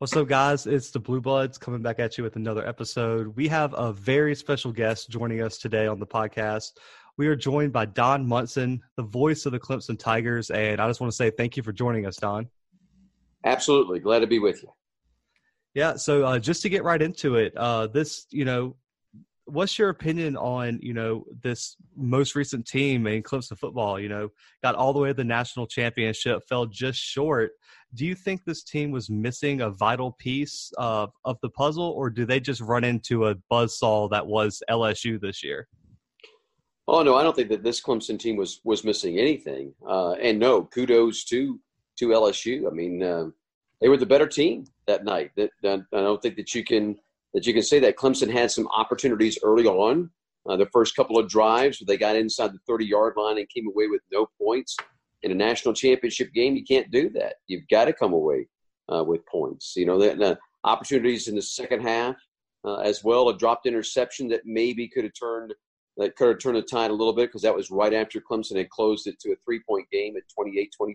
What's up, guys? It's the Blue Bloods coming back at you with another episode. We have a very special guest joining us today on the podcast. We are joined by Don Munson, the voice of the Clemson Tigers, and I just want to say thank you for joining us, Don. Absolutely, glad to be with you. Yeah, so uh, just to get right into it, uh, this you know, what's your opinion on you know this most recent team in Clemson football? You know, got all the way to the national championship, fell just short do you think this team was missing a vital piece of, of the puzzle, or do they just run into a buzzsaw that was LSU this year? Oh no, I don't think that this Clemson team was was missing anything. Uh, and no, kudos to to LSU. I mean, uh, they were the better team that night. That, I don't think that you can that you can say that Clemson had some opportunities early on. Uh, the first couple of drives, where they got inside the 30 yard line and came away with no points in a national championship game, you can't do that. You've got to come away uh, with points. You know, the, opportunities in the second half uh, as well. A dropped interception that maybe could have turned that could have turned the tide a little bit because that was right after Clemson had closed it to a three point game at 28-25.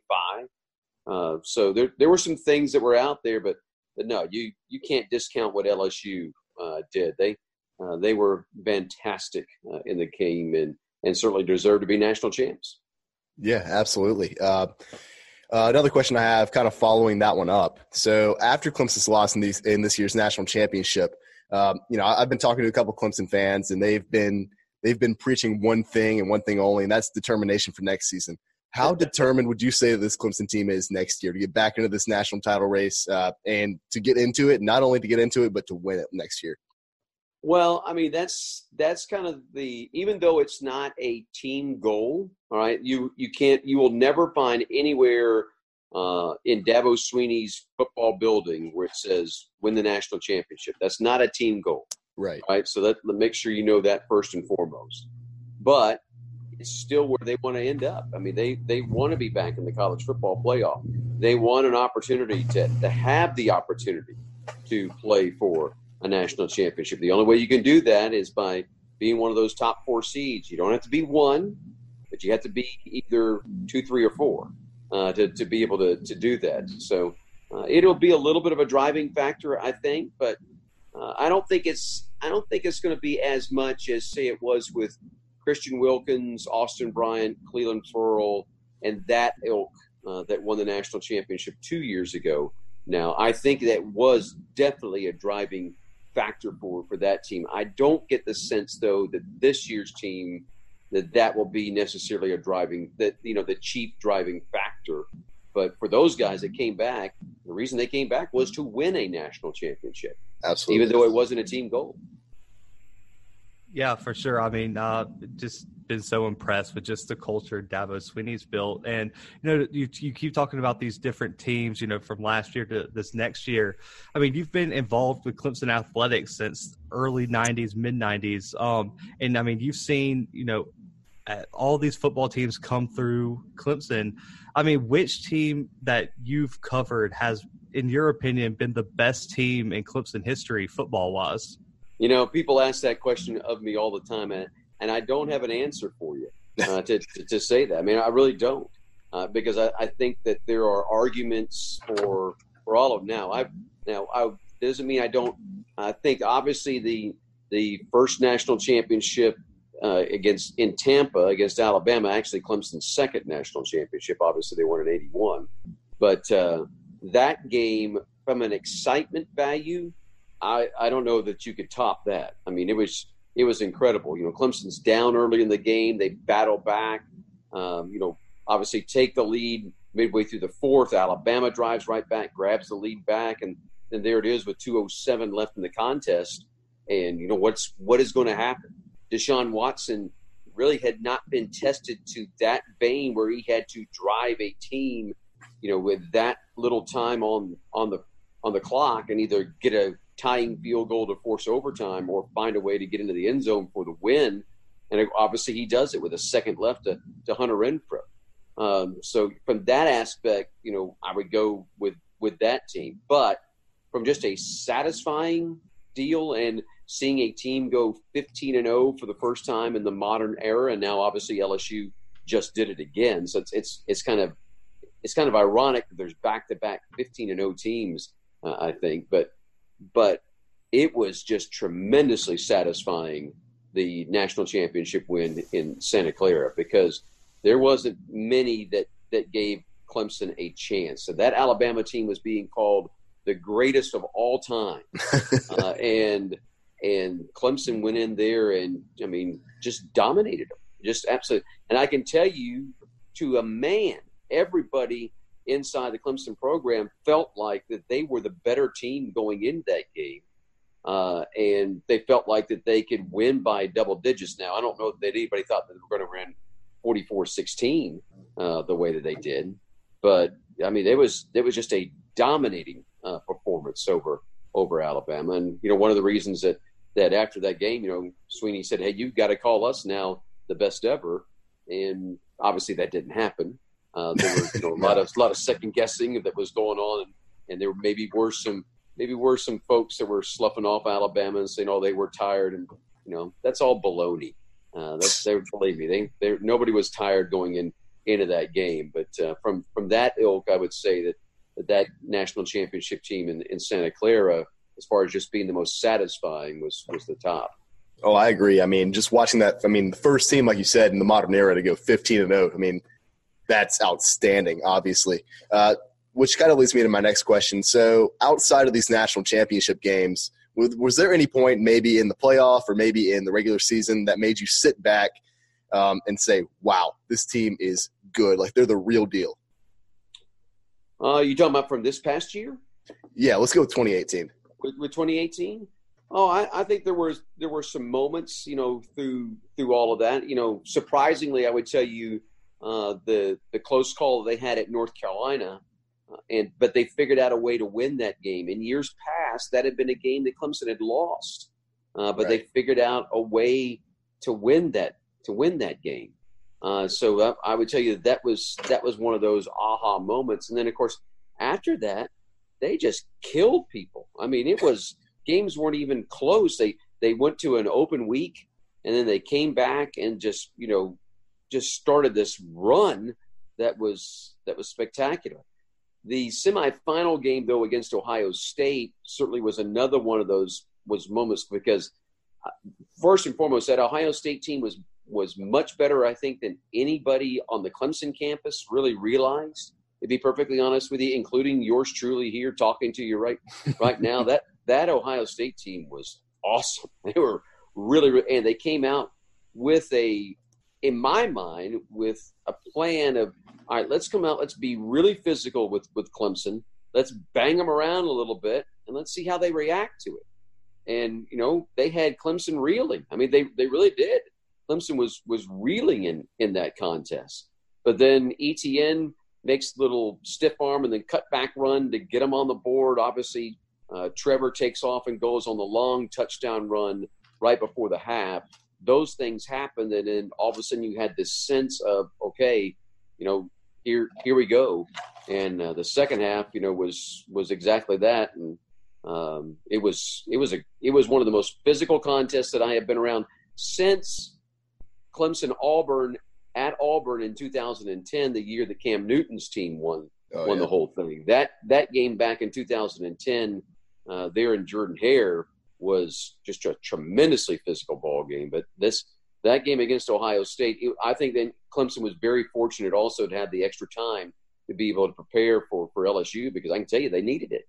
Uh, so there there were some things that were out there, but, but no, you you can't discount what LSU uh, did. They uh, they were fantastic uh, in the game and and certainly deserve to be national champs. Yeah, absolutely. Uh, uh, another question I have, kind of following that one up. So after Clemson's loss in these in this year's national championship, um, you know, I've been talking to a couple Clemson fans, and they've been they've been preaching one thing and one thing only, and that's determination for next season. How determined would you say this Clemson team is next year to get back into this national title race uh, and to get into it? Not only to get into it, but to win it next year. Well, I mean that's that's kind of the even though it's not a team goal, all right. You you can't you will never find anywhere uh, in Dabo Swinney's football building where it says win the national championship. That's not a team goal, right? Right. So that let make sure you know that first and foremost. But it's still where they want to end up. I mean, they they want to be back in the college football playoff. They want an opportunity to to have the opportunity to play for a national championship. The only way you can do that is by being one of those top four seeds. You don't have to be one, but you have to be either two, three, or four uh, to, to be able to, to do that. So uh, it'll be a little bit of a driving factor, I think, but uh, I don't think it's I don't think it's going to be as much as say it was with Christian Wilkins, Austin Bryant, Clelin Ferrell, and that ilk uh, that won the national championship two years ago. Now, I think that was definitely a driving factor for for that team. I don't get the sense though that this year's team that that will be necessarily a driving that you know the chief driving factor. But for those guys that came back, the reason they came back was to win a national championship. Absolutely, even though it wasn't a team goal. Yeah, for sure. I mean, uh, just been so impressed with just the culture Dabo Swinney's built, and you know, you you keep talking about these different teams, you know, from last year to this next year. I mean, you've been involved with Clemson athletics since early '90s, mid '90s, um, and I mean, you've seen, you know, all these football teams come through Clemson. I mean, which team that you've covered has, in your opinion, been the best team in Clemson history, football wise? You know, people ask that question of me all the time, and, and I don't have an answer for you uh, to, to, to, say that. I mean, I really don't, uh, because I, I, think that there are arguments for for all of them. Now. I now I doesn't mean I don't. I think obviously the the first national championship uh, against in Tampa against Alabama, actually Clemson's second national championship. Obviously, they won in '81, but uh, that game from an excitement value I, I don't know that you could top that. I mean, it was it was incredible. You know, Clemson's down early in the game. They battle back. Um, you know, obviously take the lead midway through the fourth. Alabama drives right back, grabs the lead back, and then there it is with 207 left in the contest. And you know what's what is going to happen? Deshaun Watson really had not been tested to that vein where he had to drive a team, you know, with that little time on on the on the clock and either get a tying field goal to force overtime or find a way to get into the end zone for the win. And obviously, he does it with a second left to, to Hunter Renfrow. Um, so from that aspect, you know, I would go with with that team. But from just a satisfying deal and seeing a team go 15 and 0 for the first time in the modern era, and now obviously LSU just did it again. So it's it's it's kind of it's kind of ironic that there's back to back 15 and 0 teams uh, I think. But but it was just tremendously satisfying the national championship win in Santa Clara because there wasn't many that that gave Clemson a chance. So that Alabama team was being called the greatest of all time, uh, and and Clemson went in there and I mean just dominated them, just absolutely. And I can tell you, to a man, everybody inside the Clemson program felt like that they were the better team going into that game. Uh, and they felt like that they could win by double digits. Now, I don't know that anybody thought that they were going to win 44-16 uh, the way that they did, but I mean, it was it was just a dominating uh, performance over over Alabama. And you know, one of the reasons that that after that game, you know, Swinney said, "Hey, you've got to call us now the best ever," and obviously that didn't happen. Uh, there were you know, a lot of a lot of second guessing that was going on, and, and there maybe were some maybe were some folks that were sloughing off Alabama and saying, "Oh, they were tired," and you know that's all baloney. Uh, that's they believe me. They, they nobody was tired going in into that game, but uh, from from that ilk, I would say that that, that national championship team in, in Santa Clara, as far as just being the most satisfying, was was the top. Oh, I agree. I mean, just watching that. I mean, the first team, like you said, in the modern era to go 15 and 0. I mean, that's outstanding, obviously. Uh, which kind of leads me to my next question. So, outside of these national championship games, was, was, there any point, maybe in the playoff or maybe in the regular season, that made you sit back um, and say, "Wow, this team is good. Like they're the real deal." Uh, you talking about from this past year? Yeah, let's go with 2018. With, with 2018, oh, I, I think there was there were some moments, you know, through through all of that. You know, surprisingly, I would tell you uh, the the close call they had at North Carolina, uh, and but they figured out a way to win that game. In years past, that had been a game that Clemson had lost, uh, but right. they figured out a way to win that to win that game. Uh, so uh, I would tell you that, that was that was one of those aha moments. And then of course after that, they just killed people. I mean, it was games weren't even close. They they went to an open week and then they came back and just you know just started this run that was that was spectacular. The semifinal game though against Ohio State certainly was another one of those was moments because uh, first and foremost that Ohio State team was was much better I think than anybody on the Clemson campus really realized. To be perfectly honest with you, including yours truly here talking to you right right now, that that Ohio State team was awesome. They were really, really and they came out with a in my mind, with a plan of, all right, let's come out, let's be really physical with, with Clemson. Let's bang them around a little bit and let's see how they react to it. And, you know, they had Clemson reeling. I mean, they, they really did. Clemson was, was reeling in, in that contest. But then Etienne makes little stiff arm and then cut back run to get them on the board. Obviously, uh, Trevor takes off and goes on the long touchdown run right before the half those things happened, and then all of a sudden you had this sense of okay, you know, here here we go. And uh, the second half, you know, was was exactly that, and um, it was it was a it was one of the most physical contests that I have been around since Clemson Auburn at Auburn in 2010, the year that Cam Newton's team won oh, won yeah. the whole thing. That that game back in 2010, uh, there in Jordan Hare was just a tremendously physical ball game. But this that game against Ohio State, I think that Clemson was very fortunate also to have the extra time to be able to prepare for for LSU because I can tell you they needed it.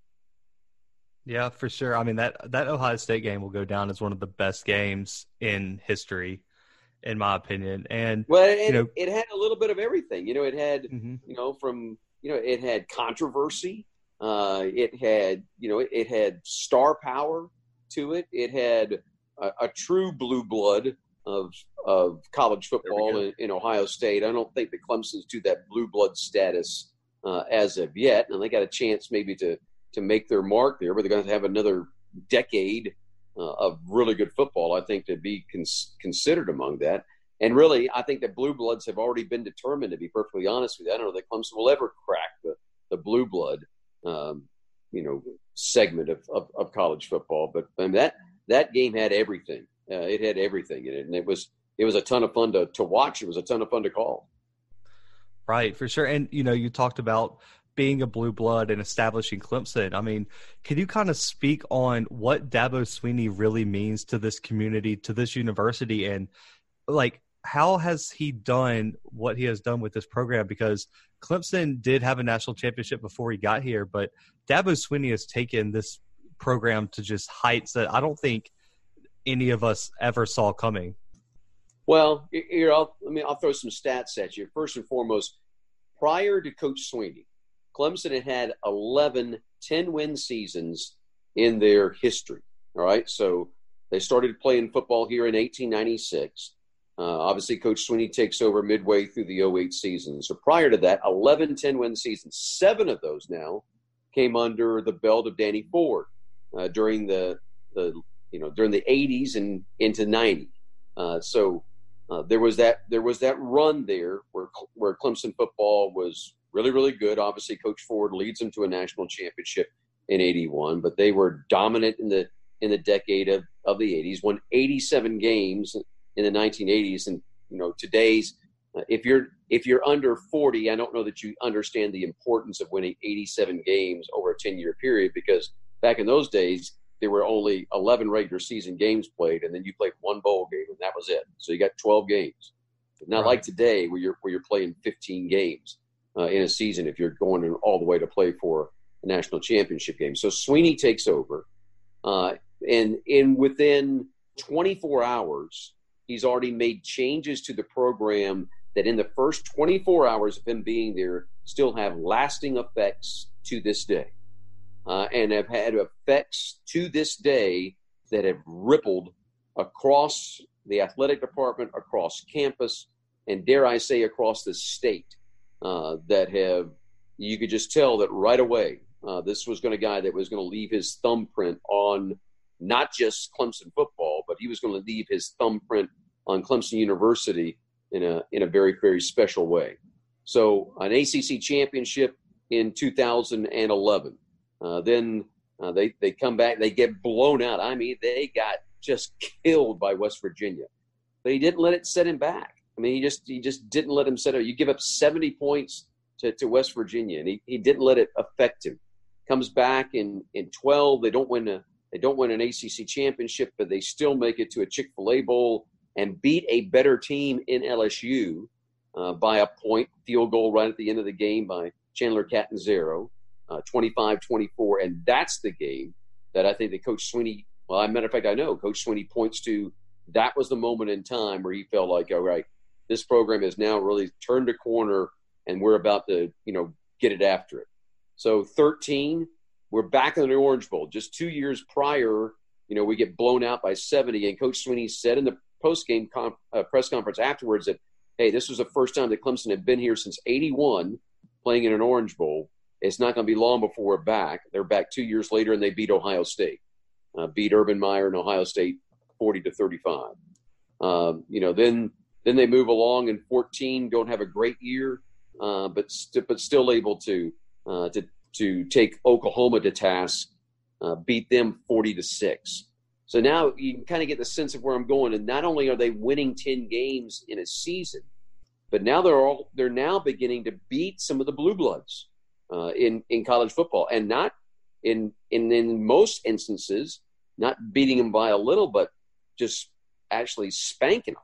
Yeah, for sure. I mean that that Ohio State game will go down as one of the best games in history, in my opinion. And well, you know, it had a little bit of everything. You know, it had mm-hmm. you know from you know it had controversy. Uh, it had you know it, it had star power to it. It had a, a true blue blood of of college football in, in, Ohio State. I don't think the Clemson's to that blue blood status uh, as of yet, and they got a chance maybe to to make their mark there. But they're going to have another decade uh, of really good football, I think, to be cons- considered among that. And really, I think that blue bloods have already been determined. To be perfectly honest with you, I don't know that Clemson will ever crack the the blue blood. Um, you know segment of, of, of college football. But I mean, that that game had everything. Uh, it had everything in it, and it was it was a ton of fun to to watch. It was a ton of fun to call. Right, for sure. And you know, you talked about being a blue blood and establishing Clemson. I mean, can you kind of speak on what Dabo Swinney really means to this community, to this university, and like how has he done what he has done with this program? Because Clemson did have a national championship before he got here, but Dabo Swinney has taken this program to just heights that I don't think any of us ever saw coming. Well, here I'll let me I'll throw some stats at you. First and foremost, prior to Coach Swinney, Clemson had had 11 10 win seasons in their history. All right, so they started playing football here in 1896. Uh, obviously, Coach Swinney takes over midway through the 08 season. So prior to that, 11 10 win seasons. Seven of those now came under the belt of Danny Ford uh, during the, the you know during the 80s and into 90. Uh, so uh, there was that there was that run there where where Clemson football was really really good. Obviously, Coach Ford leads them to a national championship in '81, but they were dominant in the in the decade of, of the 80s. Won 87 games in the 1980s, and you know today's uh, if you're if you're under 40, I don't know that you understand the importance of winning 87 games over a 10 year period because back in those days there were only 11 regular season games played, and then you played one bowl game, and that was it. So you got 12 games. Not right. like today, where you're where you're playing 15 games uh, in a season if you're going all the way to play for a national championship game. So Swinney takes over, uh, and in within 24 hours, he's already made changes to the program that in the first 24 hours of him being there still have lasting effects to this day uh, and have had effects to this day that have rippled across the athletic department, across campus, and dare I say, across the state. Uh, that have you could just tell that right away uh, this was going to guy that was going to leave his thumbprint on not just Clemson football, but he was going to leave his thumbprint on Clemson University in a in a very very special way. So an ACC championship in 2011. Uh, then uh, they they come back, they get blown out. I mean, they got just killed by West Virginia, but he didn't let it set him back. I mean, he just he just didn't let him set it. You give up 70 points to, to West Virginia, and he, he didn't let it affect him. Comes back in in 12. They don't win a they don't win an ACC championship, but they still make it to a Chick Fil A bowl and beat a better team in LSU uh, by a point, field goal right at the end of the game by Chandler Catanzaro uh, 25 24. And that's the game that I think that Coach Swinney, well, as a matter of fact, I know Coach Swinney points to that was the moment in time where he felt like, all right, this program has now really turned a corner and we're about to, you know, get it after it. So 13, we're back in the Orange Bowl. Just two years prior, you know, we get blown out by 70. And Coach Swinney said in the post game com- uh, press conference afterwards that, hey, this was the first time that Clemson had been here since 81 playing in an Orange Bowl. It's not going to be long before we're back. They're back two years later, and they beat Ohio State, uh, beat Urban Meyer and Ohio State forty to thirty-five. Um, you know, then then they move along in fourteen, don't have a great year, uh, but st- but still able to uh, to to take Oklahoma to task, uh, beat them forty to six. So now you can kind of get the sense of where I'm going. And not only are they winning ten games in a season, but now they're all they're now beginning to beat some of the blue bloods uh, in in college football, and not in in in most instances not beating them by a little, but just actually spanking them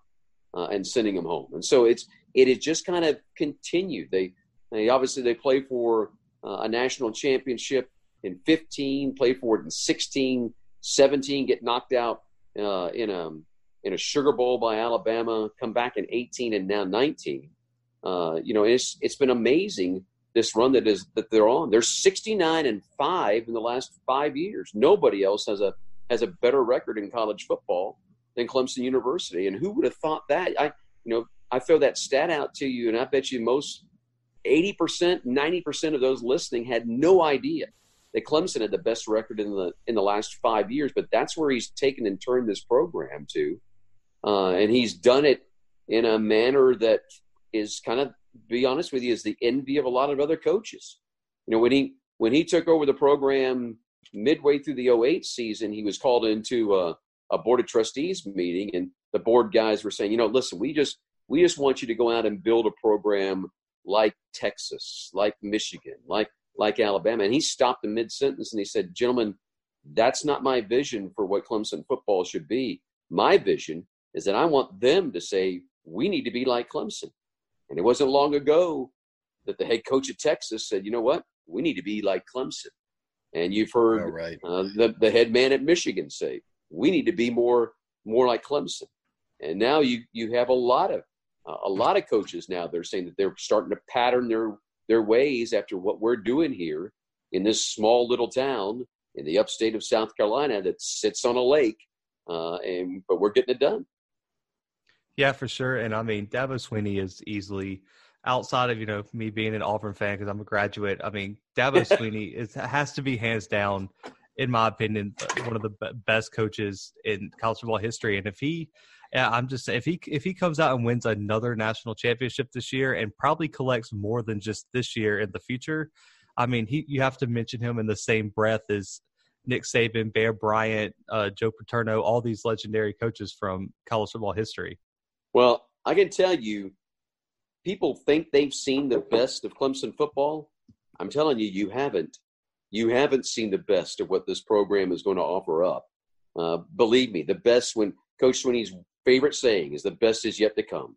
uh, and sending them home. And so it's it is just kind of continued. They they obviously they play for a national championship in 15, play for it in 16, 17, get knocked out uh, in a in a Sugar Bowl by Alabama, come back in 18 and now 19. Uh, you know, it's it's been amazing this run that is that they're on. They're 69 and 5 in the last 5 years. Nobody else has a has a better record in college football than Clemson University. And who would have thought that? I you know, I throw that stat out to you and I bet you most 80%, 90% of those listening had no idea that Clemson had the best record in the in the last 5 years, but that's where he's taken and turned this program to. Uh, and he's done it in a manner that is kind of be honest with you, is the envy of a lot of other coaches. You know, when he when he took over the program midway through the 08 season, he was called into a, a board of trustees meeting, and the board guys were saying, you know, listen, we just we just want you to go out and build a program like Texas, like Michigan, like like Alabama. And he stopped in mid sentence and he said, Gentlemen, that's not my vision for what Clemson football should be. My vision is that I want them to say, we need to be like Clemson. And it wasn't long ago that the head coach of Texas said, you know what? We need to be like Clemson. And you've heard oh, right. uh, the, the head man at Michigan say, we need to be more more like Clemson. And now you you have a lot of uh, a lot of coaches now they're saying that they're starting to pattern their their ways after what we're doing here in this small little town in the upstate of South Carolina that sits on a lake. Uh, and but we're getting it done. Yeah, for sure. And I mean, Dabo Swinney is easily outside of you know me being an Auburn fan because I'm a graduate. I mean, Dabo Swinney is has to be hands down, in my opinion, one of the best coaches in college football history. And if he, I'm just if he if he comes out and wins another national championship this year and probably collects more than just this year in the future, I mean, he you have to mention him in the same breath as Nick Saban, Bear Bryant, uh, Joe Paterno, all these legendary coaches from college football history. Well, I can tell you, people think they've seen the best of Clemson football. I'm telling you, you haven't. You haven't seen the best of what this program is going to offer up. Uh, believe me, the best when Coach Swinney's favorite saying is the best is yet to come.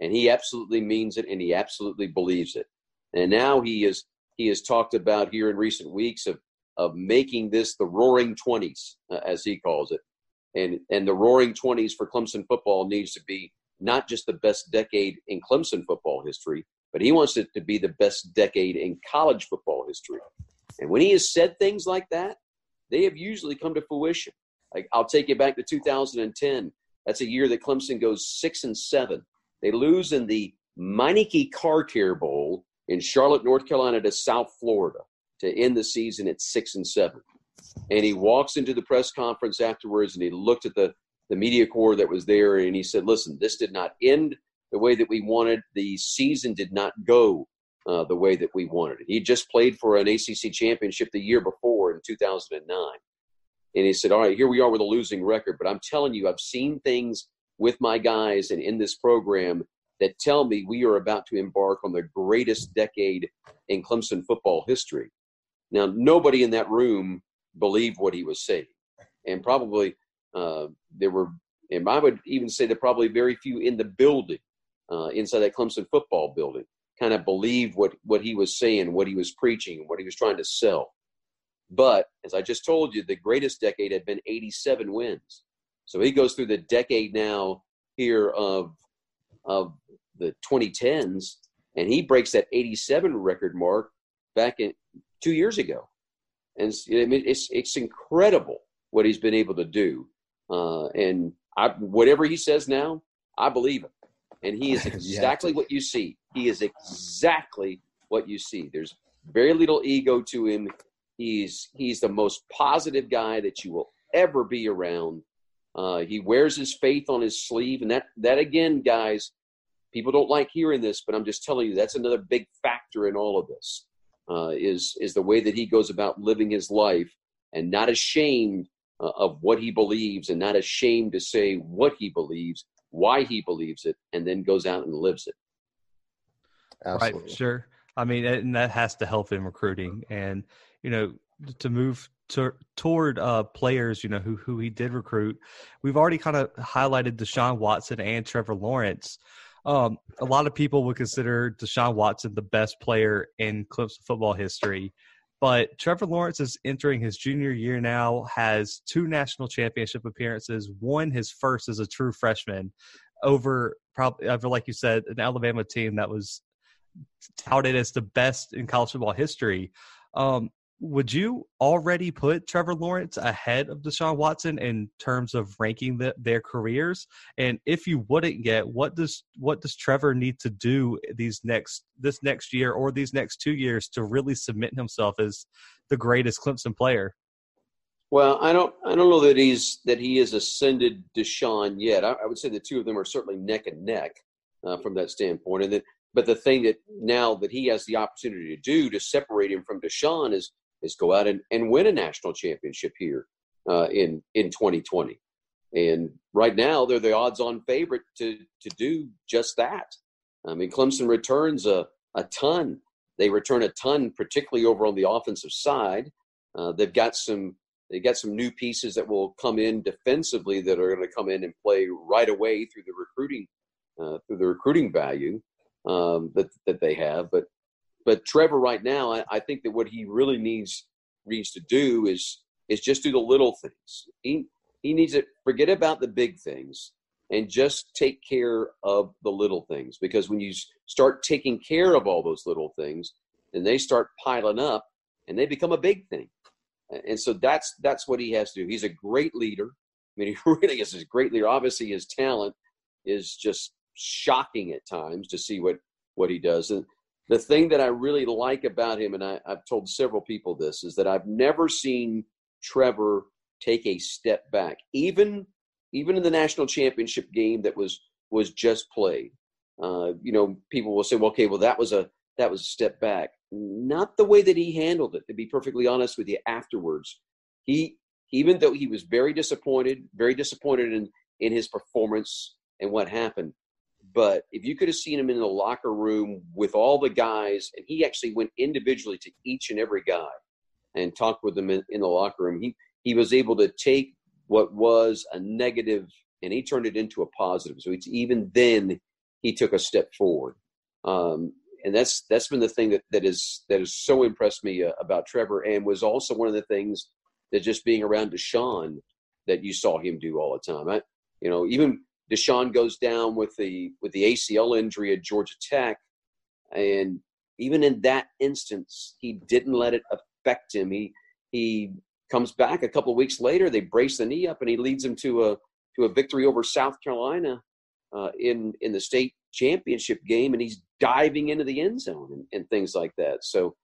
And he absolutely means it and he absolutely believes it. And now he is he has talked about here in recent weeks of of making this the roaring 20s uh, as he calls it. And and the roaring 20s for Clemson football needs to be not just the best decade in Clemson football history, but he wants it to be the best decade in college football history. And when he has said things like that, they have usually come to fruition. Like I'll take you back to 2010. That's a year that Clemson goes six and seven. They lose in the Meineke Car Care Bowl in Charlotte, North Carolina, to South Florida to end the season at six and seven. And he walks into the press conference afterwards and he looked at the the media corps that was there, and he said, "Listen, this did not end the way that we wanted. The season did not go uh, the way that we wanted it. He just played for an ACC championship the year before in 2009, and he said, "All right, here we are with a losing record, but I'm telling you, I've seen things with my guys and in this program." That tell me we are about to embark on the greatest decade in Clemson football history. Now, nobody in that room believed what he was saying, and probably uh, there were, and I would even say there probably very few in the building, uh, inside that Clemson football building, kind of believed what what he was saying, what he was preaching, what he was trying to sell. But as I just told you, the greatest decade had been 87 wins. So he goes through the decade now here of of the 2010s, and he breaks that 87 record mark back in two years ago. And I mean, it's it's incredible what he's been able to do. Uh, and I, whatever he says now, I believe him. And he is exactly what you see. He is exactly what you see. There's very little ego to him. He's he's the most positive guy that you will ever be around. Uh, he wears his faith on his sleeve, and that that again, guys, people don't like hearing this, but I'm just telling you that's another big factor in all of this. Uh, is is the way that he goes about living his life, and not ashamed uh, of what he believes and not ashamed to say what he believes, why he believes it, and then goes out and lives it. Absolutely. Right, sure. I mean, and that has to help in recruiting, and you know, to move to, toward uh, players, you know, who who he did recruit. We've already kind of highlighted Deshaun Watson and Trevor Lawrence. Um, a lot of people would consider Deshaun Watson the best player in Clemson football history. But Trevor Lawrence is entering his junior year now, has two national championship appearances, one his first as a true freshman over probably over like you said, an Alabama team that was touted as the best in college football history. Um, would you already put Trevor Lawrence ahead of Deshaun Watson in terms of ranking the, their careers? And if you wouldn't get, what does what does Trevor need to do these next this next year or these next two years to really submit himself as the greatest Clemson player? Well, I don't I don't know that he's that he has ascended Deshaun yet. I, I would say the two of them are certainly neck and neck uh, from that standpoint. And then, but the thing that now that he has the opportunity to do to separate him from Deshaun is is go out and, and win a national championship here uh, in in 2020. And right now, they're the odds-on favorite to to do just that. I mean, Clemson returns a a ton they return a ton, particularly over on the offensive side. Uh, they've got some they got some new pieces that will come in defensively that are going to come in and play right away through the recruiting uh, through the recruiting value um, that that they have. But but Trevor right now, I, I, think that what he really needs needs to do is is just do the little things. He he needs to forget about the big things and just take care of the little things because when you start taking care of all those little things, then they start piling up and they become a big thing. And so that's that's what he has to do. He's a great leader. I mean, he really is a great leader. Obviously, his talent is just shocking at times to see what what he does. And the thing that I really like about him, and I, I've told several people this, is that I've never seen Trevor take a step back, even even in the national championship game that was was just played. Uh, you know, people will say, "Well, okay, well that was a that was a step back." Not the way that he handled it. To be perfectly honest with you, afterwards, he even though he was very disappointed, very disappointed in in his performance and what happened, but if you could have seen him in the locker room with all the guys, and he actually went individually to each and every guy and talked with them in, in the locker room, he, he was able to take what was a negative and he turned it into a positive. So it's even then he took a step forward. Um, and that's that's been the thing that, that is that has so impressed me uh, about Trevor, and was also one of the things that just being around Deshaun that you saw him do all the time. I, you know, even Deshaun goes down with the with the ACL injury at Georgia Tech, and even in that instance, he didn't let it affect him. He he comes back a couple weeks later. They brace the knee up, and he leads them to a to a victory over South Carolina uh, in in the state championship game, and he's diving into the end zone and, and things like that. So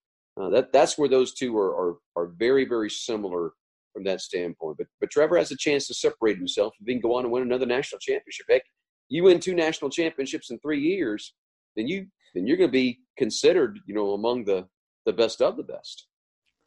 uh, that that's where those two are, are are very very similar from that standpoint. But but Trevor has a chance to separate himself and then go on and win another national championship. Heck, you win two national championships in three years, then you then you're going to be considered, you know, among the the best of the best.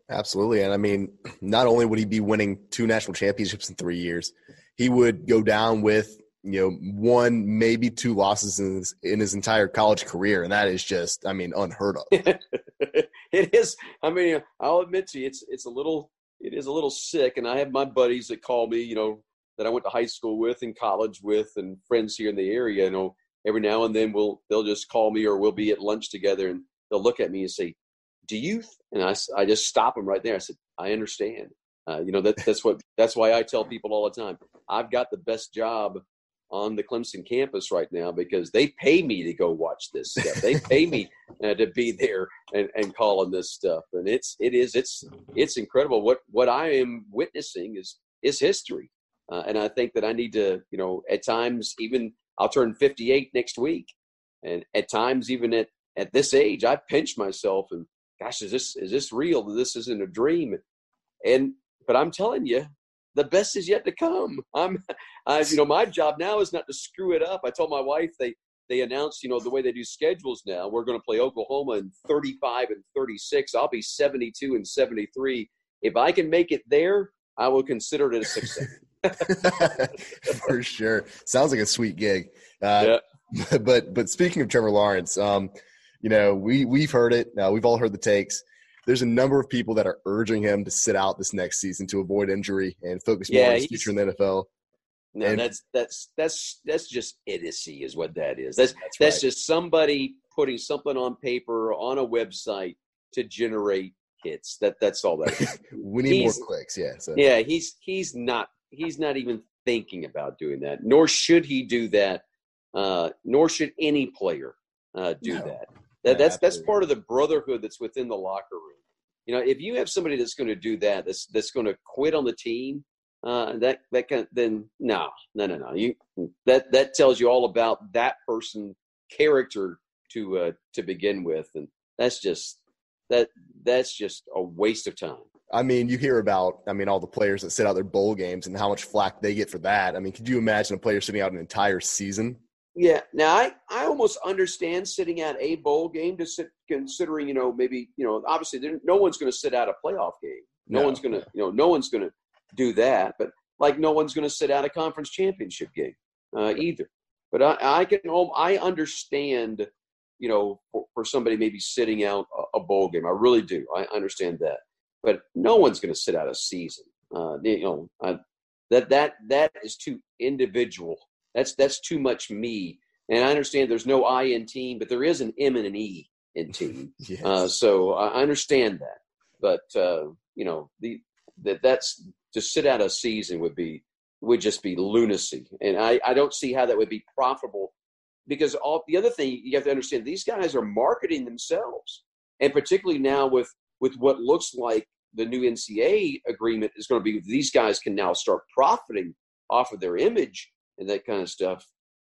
Absolutely, and I mean, not only would he be winning two national championships in three years, he would go down with you know one maybe two losses in his, in his entire college career and that is just i mean unheard of it is i mean i'll admit to you it's it's a little it is a little sick. And I have my buddies that call me, you know, that I went to high school with and college with, and friends here in the area. You know, every now and then we'll they'll just call me or we'll be at lunch together, and they'll look at me and say, "Do you?" And I I just stop them right there. I said, "I understand." Uh, you know that that's what that's why I tell people all the time. I've got the best job on the Clemson campus right now because they pay me to go watch this stuff. They pay me uh, to be there and, and call on this stuff, and it's it is it's it's incredible. What what I am witnessing is is history, uh, and I think that I need to you know at times even I'll turn 58 next week, and at times even at at this age I pinch myself and gosh is this is this real? This isn't a dream, and but I'm telling you the best is yet to come. I'm, I, you know, my job now is not to screw it up. I told my wife they they announced, you know, the way they do schedules now. We're going to play Oklahoma in 35 and 36. I'll be 72 and 73. If I can make it there, I will consider it a success. For sure, sounds like a sweet gig. Uh, yeah. But but speaking of Trevor Lawrence, um, you know, we we've heard it. Uh, we've all heard the takes there's a number of people that are urging him to sit out this next season to avoid injury and focus more on his future in the NFL. No, and, that's that's that's that's just idiocy, is what that is. That's that's, that's right. just somebody putting something on paper on a website to generate hits. That that's all that is. we need he's, more clicks, yeah. So. Yeah, he's he's not he's not even thinking about doing that. Nor should he do that. Uh, nor should any player uh, do no. that. That, that's that's part of the brotherhood that's within the locker room. You know, if you have somebody that's going to do that, that's that's going to quit on the team, uh, that that can then no, no, no, no. You that that tells you all about that person character to uh, to begin with, and that's just that that's just a waste of time. I mean, you hear about, I mean, all the players that sit out their bowl games and how much flack they get for that. I mean, could you imagine a player sitting out an entire season yeah. Now I, I almost understand sitting out a bowl game to sit considering, you know, maybe, you know, obviously there, no one's going to sit out a playoff game. No, no. one's going to, you know, no one's going to do that. But like no one's going to sit out a conference championship game uh, either. But I, I can, I understand you know, for, for somebody maybe sitting out a, a, bowl game. I really do. I understand that, but no one's going to sit out a season. Uh, you know, I, that that that is too individual. That's that's too much me. And I understand there's no I in team, but there is an M and an E in team. yes. uh, so I understand that. But uh, you know, the that that's to sit out a season would be would just be lunacy, and I I don't see how that would be profitable because all the other thing you have to understand these guys are marketing themselves, and particularly now with with what looks like the new NCAA agreement is going to be these guys can now start profiting off of their image and that kind of stuff.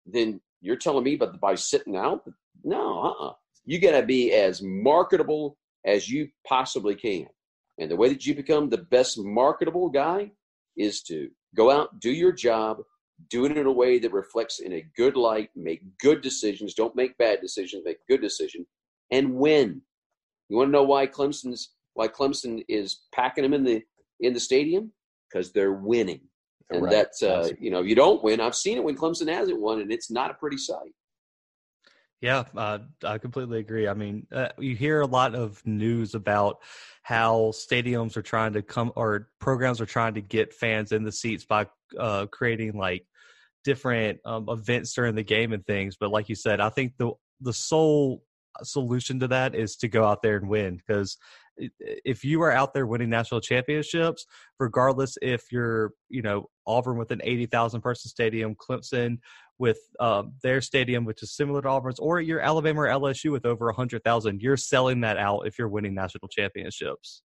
Then you're telling me, but by sitting out, no, uh-uh. You got to be as marketable as you possibly can. And the way that you become the best marketable guy is to go out, do your job, do it in a way that reflects in a good light, make good decisions, don't make bad decisions, make good decisions, and win. You want to know why Clemson's why Clemson is packing them in the in the stadium? Because they're winning. And right. that's uh, you know, you don't win. I've seen it when Clemson hasn't won, and it's not a pretty sight. Yeah, uh, I completely agree. I mean, uh, you hear a lot of news about how stadiums are trying to come or programs are trying to get fans in the seats by uh, creating like different um, events during the game and things. But like you said, I think the the sole solution to that is to go out there and win because if you are out there winning national championships, regardless if you're, you know, Auburn with an 80,000 person stadium, Clemson with um, their stadium, which is similar to Auburn's, or you're Alabama or LSU with over 100,000, you're selling that out if you're winning national championships.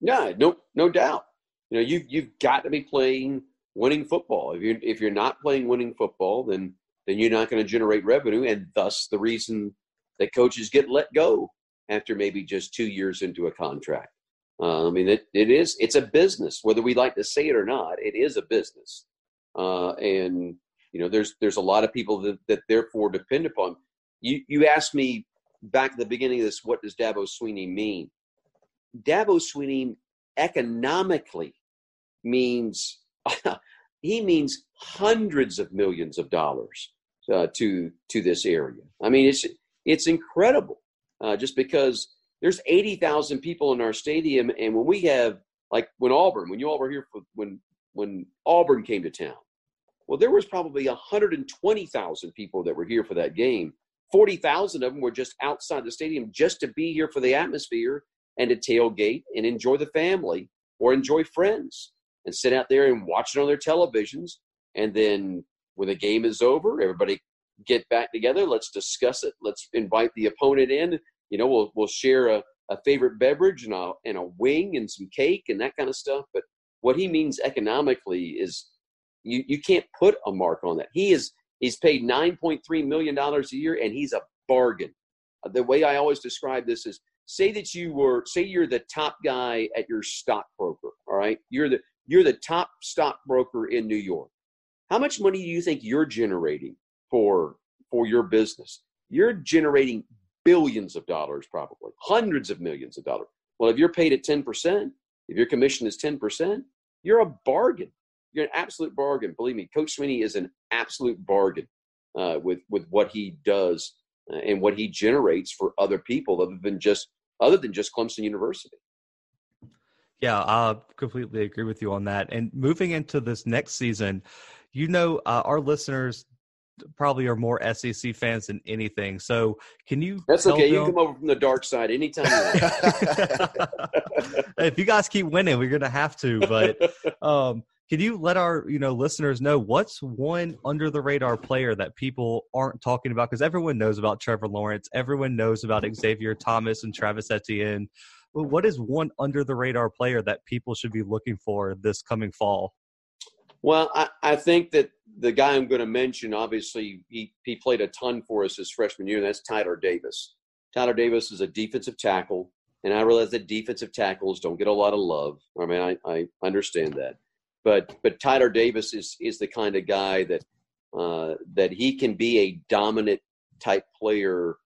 Yeah, no, no doubt. You know, you you've got to be playing winning football. If you if you're not playing winning football, then then you're not going to generate revenue, and thus the reason that coaches get let go after maybe just two years into a contract. Uh, I mean, it, it is it's a business, whether we like to say it or not. It is a business, uh, and you know, there's there's a lot of people that, that therefore depend upon. You you asked me back at the beginning of this, what does Dabo Swinney mean? Dabo Swinney economically means he means hundreds of millions of dollars uh, to to this area. I mean, it's it's incredible uh, just because there's 80,000 people in our stadium. And when we have, like when Auburn, when you all were here for, when, when Auburn came to town, well, there was probably 120,000 people that were here for that game. 40,000 of them were just outside the stadium just to be here for the atmosphere and to tailgate and enjoy the family or enjoy friends and sit out there and watch it on their televisions. And then when the game is over, everybody get back together. Let's discuss it. Let's invite the opponent in. You know, we'll we'll share a, a favorite beverage and a and a wing and some cake and that kind of stuff. But what he means economically is you you can't put a mark on that. He is he's paid nine point three million dollars a year and he's a bargain. Uh, the way I always describe this is say that you were say you're the top guy at your stockbroker. All right, you're the you're the top stockbroker in New York. How much money do you think you're generating for for your business. You're generating billions of dollars, probably hundreds of millions of dollars. Well, if you're paid at 10%, if your commission is 10%, you're a bargain. You're an absolute bargain. Believe me, Coach Swinney is an absolute bargain uh, with with what he does uh, and what he generates for other people, other than just other than just Clemson University. Yeah, I completely agree with you on that. And moving into this next season, you know, uh, our listeners probably are more SEC fans than anything. So can you? That's okay. Them... You can come over from the dark side anytime. if you guys keep winning, we're gonna have to. But um, can you let our you know listeners know what's one under the radar player that people aren't talking about? Because everyone knows about Trevor Lawrence, everyone knows about Xavier Thomas and Travis Etienne. But what is one under the radar player that people should be looking for this coming fall? Well, I, I think that the guy I'm going to mention, obviously, he, he played a ton for us his freshman year, and that's Tyler Davis. Tyler Davis is a defensive tackle, and I realize that defensive tackles don't get a lot of love. I mean, I, I understand that. But but Tyler Davis is is the kind of guy that uh, that he can be a dominant type player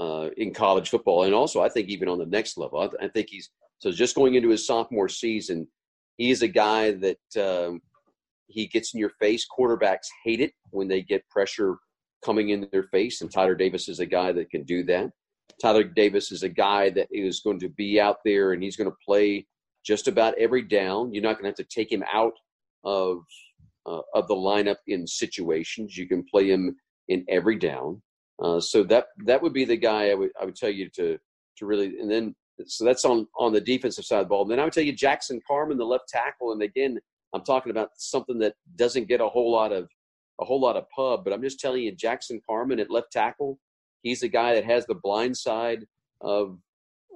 uh, in college football, and also I think even on the next level. I, I think he's so just going into his sophomore season. He's a guy that um, he gets in your face. Quarterbacks hate it when they get pressure coming in their face, and Tyler Davis is a guy that can do that. Tyler Davis is a guy that is going to be out there and he's going to play just about every down. You're not going to have to take him out of uh, of the lineup in situations. You can play him in every down. Uh, so that that would be the guy I would I would tell you to to really and then so that's on on the defensive side of the ball. And then I would tell you Jackson Carman, the left tackle, and again I'm talking about something that doesn't get a whole lot of a whole lot of pub, but I'm just telling you Jackson Carman at left tackle. He's the guy that has the blind side of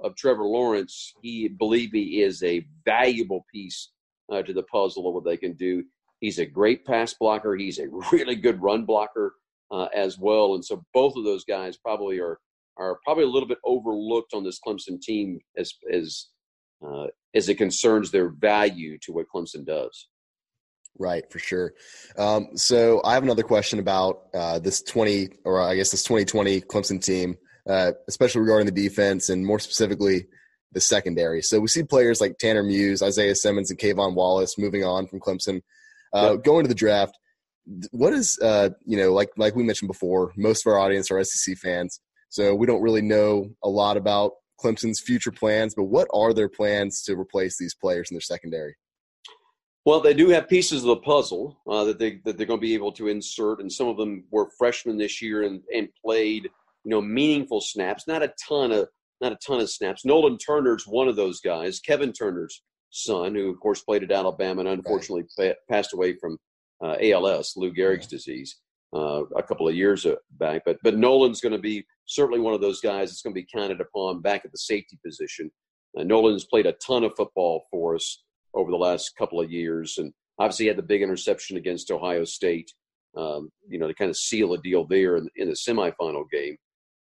of Trevor Lawrence. He believe he is a valuable piece uh, to the puzzle of what they can do. He's a great pass blocker. He's a really good run blocker uh, as well. And so both of those guys probably are are probably a little bit overlooked on this Clemson team as as uh, as it concerns their value to what Clemson does. Right, for sure. Um, so I have another question about uh, this 20, or I guess this 2020 Clemson team, uh, especially regarding the defense and more specifically the secondary. So we see players like Tanner Muse, Isaiah Simmons, and K'Von Wallace moving on from Clemson, uh, yep. going to the draft. What is, uh, you know, like like we mentioned before, most of our audience are SEC fans, so we don't really know a lot about Clemson's future plans. But what are their plans to replace these players in their secondary? Well, they do have pieces of the puzzle uh, that they that they're going to be able to insert, and some of them were freshmen this year and, and played you know meaningful snaps. Not a ton of not a ton of snaps. Nolan Turner's one of those guys. Kevin Turner's son, who of course played at Alabama and unfortunately right. passed away from uh, ALS, Lou Gehrig's yeah. disease, uh, a couple of years back. But but Nolan's going to be certainly one of those guys that's going to be counted upon back at the safety position. Uh, Nolan's played a ton of football for us over the last couple of years, and obviously had the big interception against Ohio State. Um, you know, to kind of seal a deal there in, in the semifinal game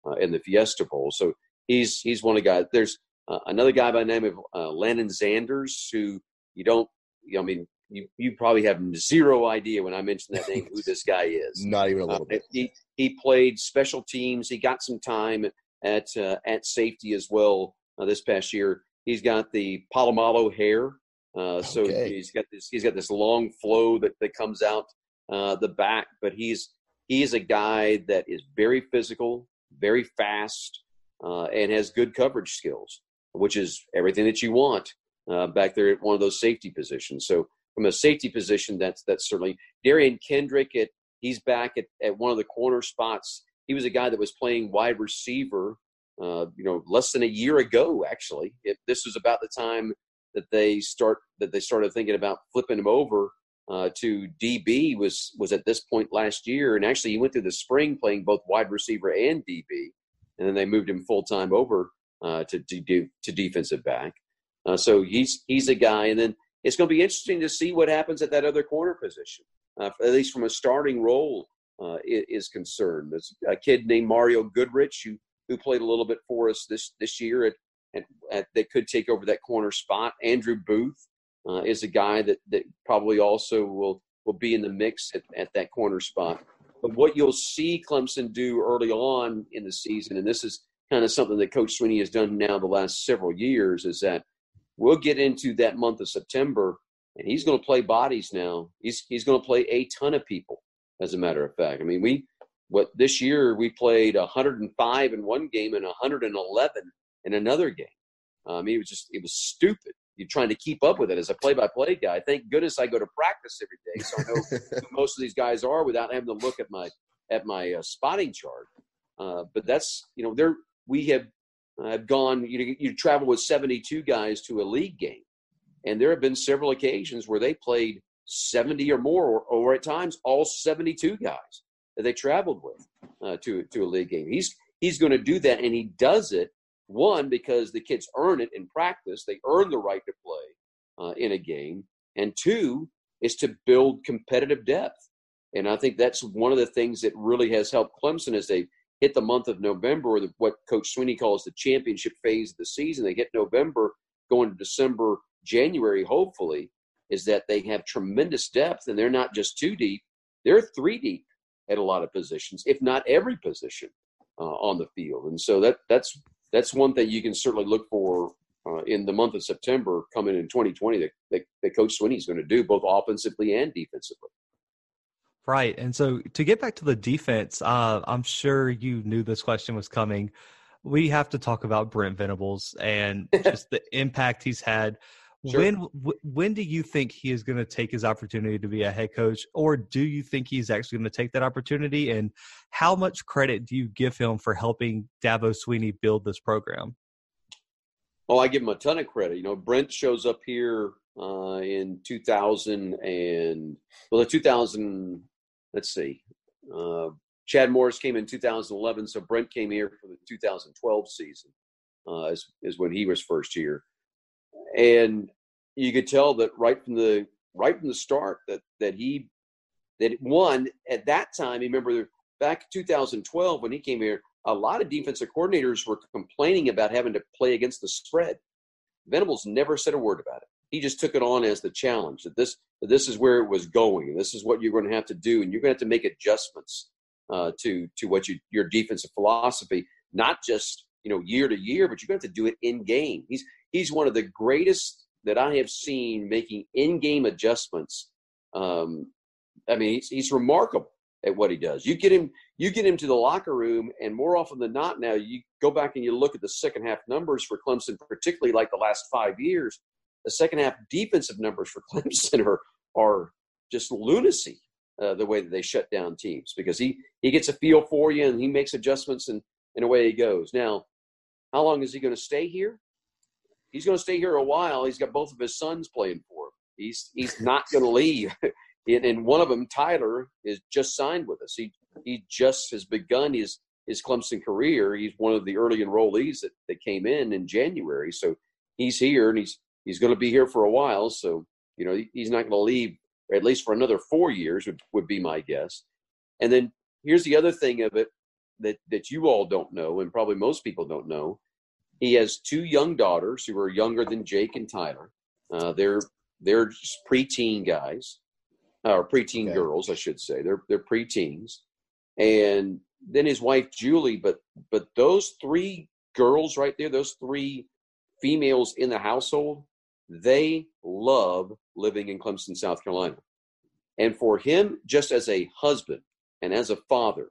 uh, in the Fiesta Bowl. So he's he's one of the guys. There's uh, another guy by the name of uh, Lannden Zanders who you don't. You know, I mean, you, you probably have zero idea when I mention that name who this guy is. Not even a little uh, bit. He he played special teams. He got some time at uh, at safety as well uh, this past year. He's got the Polamalu hair, uh, so he's got this he's got this long flow that that comes out uh, the back. But he's he's a guy that is very physical, very fast, uh, and has good coverage skills, which is everything that you want back there at one of those safety positions. So from a safety position, that's that's certainly Derion Kendrick. At he's back at, at one of the corner spots. He was a guy that was playing wide receiver, uh, you know, less than a year ago. Actually, if this was about the time that they start that they started thinking about flipping him over uh, to DB was was at this point last year, and actually he went through the spring playing both wide receiver and DB, and then they moved him full time over uh, to to, to defensive back. Uh, so he's he's a guy, and then it's going to be interesting to see what happens at that other corner position, uh, at least from a starting role uh, is concerned. There's a kid named Mario Goodrich who who played a little bit for us this this year at, at, at that could take over that corner spot. Andrew Booth uh, is a guy that that probably also will will be in the mix at, at that corner spot. But what you'll see Clemson do early on in the season, and this is kind of something that Coach Swinney has done now the last several years, is that we'll get into that month of September, and he's going to play bodies now. He's he's going to play a ton of people. As a matter of fact, I mean we what this year we played 105 in one game and 111 in another game. I mean, it was just it was stupid. You're trying to keep up with it as a play-by-play guy. Thank goodness I go to practice every day, so I know who most of these guys are without having to look at my at my uh, spotting chart. Uh, but that's you know there we have I've gone, you, you travel with 72 guys to a league game. And there have been several occasions where they played 70 or more, or, or at times all 72 guys that they traveled with uh, to, to a league game. He's, he's going to do that, and he does it, one, because the kids earn it in practice, they earn the right to play uh, in a game. And two, is to build competitive depth. And I think that's one of the things that really has helped Clemson as they hit the month of November, or the, what Coach Swinney calls the championship phase of the season. They hit November, going to December, January, hopefully, is that they have tremendous depth and they're not just two deep, they're three deep at a lot of positions, if not every position uh, on the field. And so that that's that's one thing you can certainly look for uh, in the month of September coming in 2020 that, that, that Coach going to do both offensively and defensively. Right. And so to get back to the defense, uh, I'm sure you knew this question was coming. We have to talk about Brent Venables and just the impact he's had. Sure. When when do you think he is going to take his opportunity to be a head coach, or do you think he's actually going to take that opportunity? And how much credit do you give him for helping Dabo Swinney build this program? Well, I give him a ton of credit. You know, Brent shows up here uh, in 2000 and well, the 2000 let's see. Uh, Chad Morris came in 2011, so Brent came here for the 2012 season. Uh, is, is when he was first here, and you could tell that right from the right from the start that that he that one at that time. Remember back 2012 when he came here, a lot of defensive coordinators were complaining about having to play against the spread. Venables never said a word about it he just took it on as the challenge that this that this is where it was going this is what you're going to have to do and you're going to have to make adjustments uh, to to what you your defensive philosophy not just you know year to year but you're going to have to do it in game. He's he's one of the greatest that i have seen making in game adjustments um, i mean he's, he's remarkable at what he does. You get him you get him to the locker room and more often than not now you go back and you look at the second half numbers for clemson particularly like the last five years the second half defensive numbers for Clemson are are just lunacy. Uh, the way that they shut down teams because he he gets a feel for you and he makes adjustments and and away he goes. Now, how long is he going to stay here? He's going to stay here a while. He's got both of his sons playing for him. He's he's not going to leave. and, and one of them, Tyler, is just signed with us. He he just has begun his his Clemson career. He's one of the early enrollees that, that came in in January. So he's here and he's he's going to be here for a while. So, you know, he's not going to leave, at least for another four years, would, would be my guess. And then here's the other thing of it that, that you all don't know, and probably most people don't know. He has two young daughters who are younger than Jake and Tyler. Uh, they're they're just preteen guys, or preteen okay. girls, I should say. They're they're preteens, and then his wife Julie. But but those three girls right there, those three females in the household, they love living in Clemson, South Carolina. And for him, just as a husband and as a father,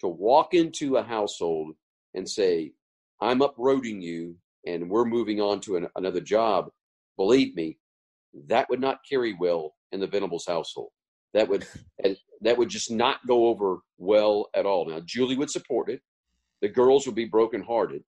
to walk into a household and say, I'm uprooting you and we're moving on to an, another job, believe me, that would not carry well in the Venables household. That would that would just not go over well at all. Now Julie would support it. The girls would be brokenhearted,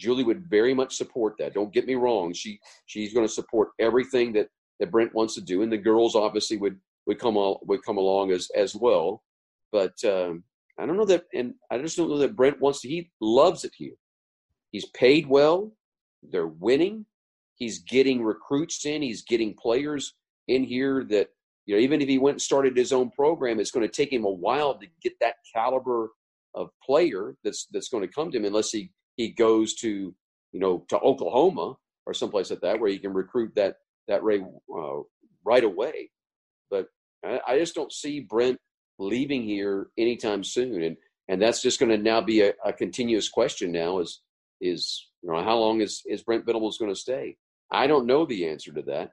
Julie would very much support that. Don't get me wrong. She she's going to support everything that that Brent wants to do, and the girls obviously would would come all, would come along as as well. But um, I don't know that, and I just don't know that Brent wants to. He loves it here. He's paid well. They're winning. He's getting recruits in. He's getting players in here that you know. Even if he went and started his own program, it's going to take him a while to get that caliber of player that's that's going to come to him unless he he goes to you know to Oklahoma or someplace like that where he can recruit that that Ray uh, right away. But I, I, just don't see Brent leaving here anytime soon, and and that's just going to now be a, a, continuous question. Now is is you know how long is is Brent Venables going to stay? I don't know the answer to that,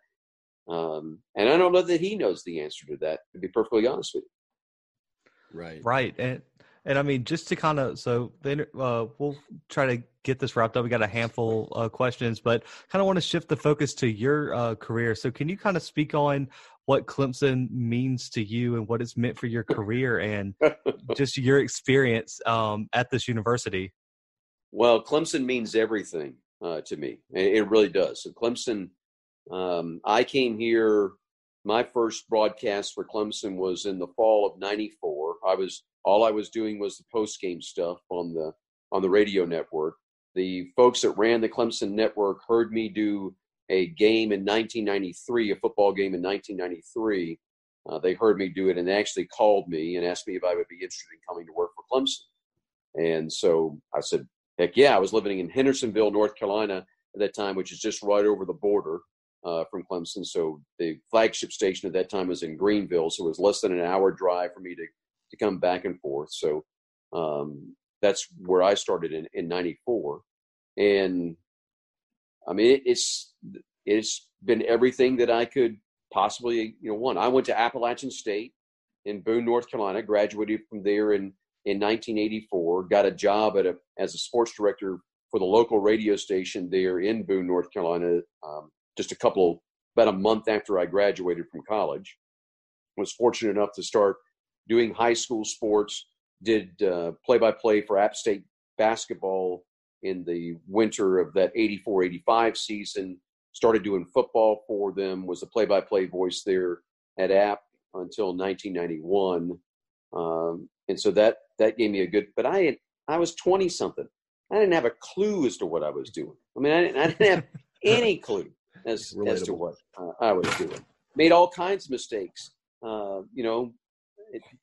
um, and I don't know that he knows the answer to that. To be perfectly honest with you. Right. Right. And and I mean, just to kind of so then uh, we'll try to get this wrapped up. We got a handful of questions, but kind of want to shift the focus to your uh, career. So, can you kind of speak on what Clemson means to you and what it's meant for your career and just your experience um, at this university? Well, Clemson means everything uh, to me. It really does. So, Clemson. Um, I came here. My first broadcast for Clemson was in the fall of '94. I was all I was doing was the post game stuff on the on the radio network. The folks that ran the Clemson network heard me do a game in 1993, a football game in 1993. Uh, they heard me do it and they actually called me and asked me if I would be interested in coming to work for Clemson. And so I said, heck yeah. I was living in Hendersonville, North Carolina at that time, which is just right over the border uh, from Clemson. So the flagship station at that time was in Greenville. So it was less than an hour drive for me to to come back and forth. So um, that's where I started in, in 94. And I mean, it, it's, it's been everything that I could possibly, you know, want. I went to Appalachian State in Boone, North Carolina. Graduated from there in in 1984. Got a job at a as a sports director for the local radio station there in Boone, North Carolina. Um, just a couple about a month after I graduated from college. Was fortunate enough to start doing high school sports. Did play by play for App State basketball in the winter of that 84 85 season. Started doing football for them, was the play by play voice there at App until 1991. Um, and so that that gave me a good. But I had, I was 20 something. I didn't have a clue as to what I was doing. I mean, I didn't, I didn't have any clue as as to what uh, I was doing. Made all kinds of mistakes. Uh, you know,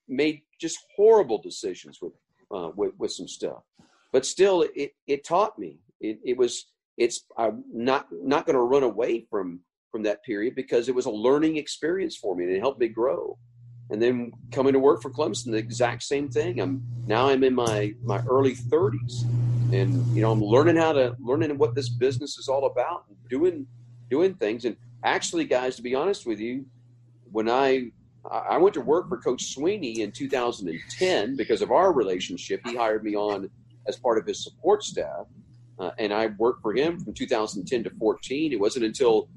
made just horrible decisions with uh, with with some stuff. But still, it it taught me. It it was it's I'm not not going to run away from from that period because it was a learning experience for me and it helped me grow and then coming to work for Clemson, the exact same thing. I'm now I'm in my my early 30s, and you know I'm learning how to learning what this business is all about, and doing doing things. And actually, guys, to be honest with you, when I I went to work for Coach Swinney in 2010 because of our relationship, he hired me on as part of his support staff, uh, and I worked for him from 2010 to 14. It wasn't until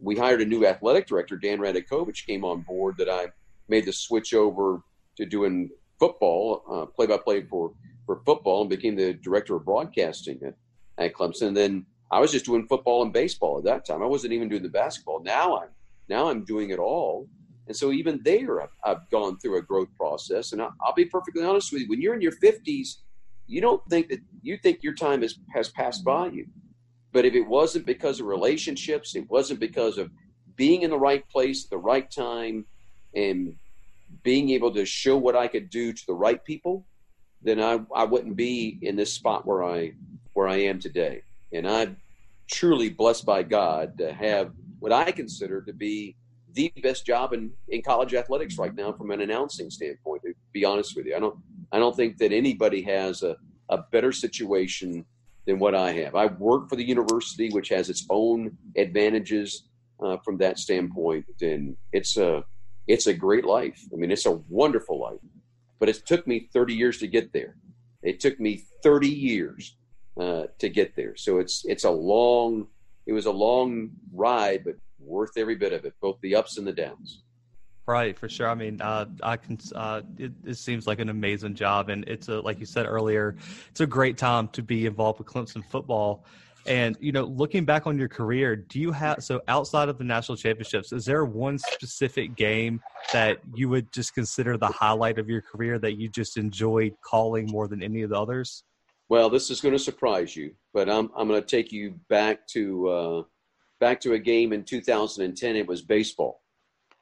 we hired a new athletic director, Dan Radakovich, came on board that I made the switch over to doing football, play by play for for football, and became the director of broadcasting at, at Clemson. And then I was just doing football and baseball at that time. I wasn't even doing the basketball. Now I'm now I'm doing it all. And so even there, I've, gone through a growth process. And I, will be perfectly honest with you: when you're in your 50s, you don't think that you think your time has has passed by you. But if it wasn't because of relationships, it wasn't because of being in the right place at the right time, and being able to show what I could do to the right people, then I, I wouldn't be in this spot where I where I am today. And I'm truly blessed by God to have what I consider to be the best job in, in college athletics right now from an announcing standpoint, to be honest with you. I don't I don't think that anybody has a, a better situation than what I have. I work for the university, which has its own advantages uh, from that standpoint, and it's a it's a great life. I mean, it's a wonderful life. But it took me 30 years to get there. It took me 30 years uh, to get there. So it's it's a long it was a long ride, but worth every bit of it, both the ups and the downs. Right, for sure. I mean, uh, I can. Uh, it, it, seems like an amazing job, and it's a like you said earlier, it's a great time to be involved with Clemson football. And you know, looking back on your career, do you have so outside of the national championships, is there one specific game that you would just consider the highlight of your career that you just enjoyed calling more than any of the others? Well, this is going to surprise you, but I'm I'm going to take you back to uh, back to a game in 2010. It was baseball.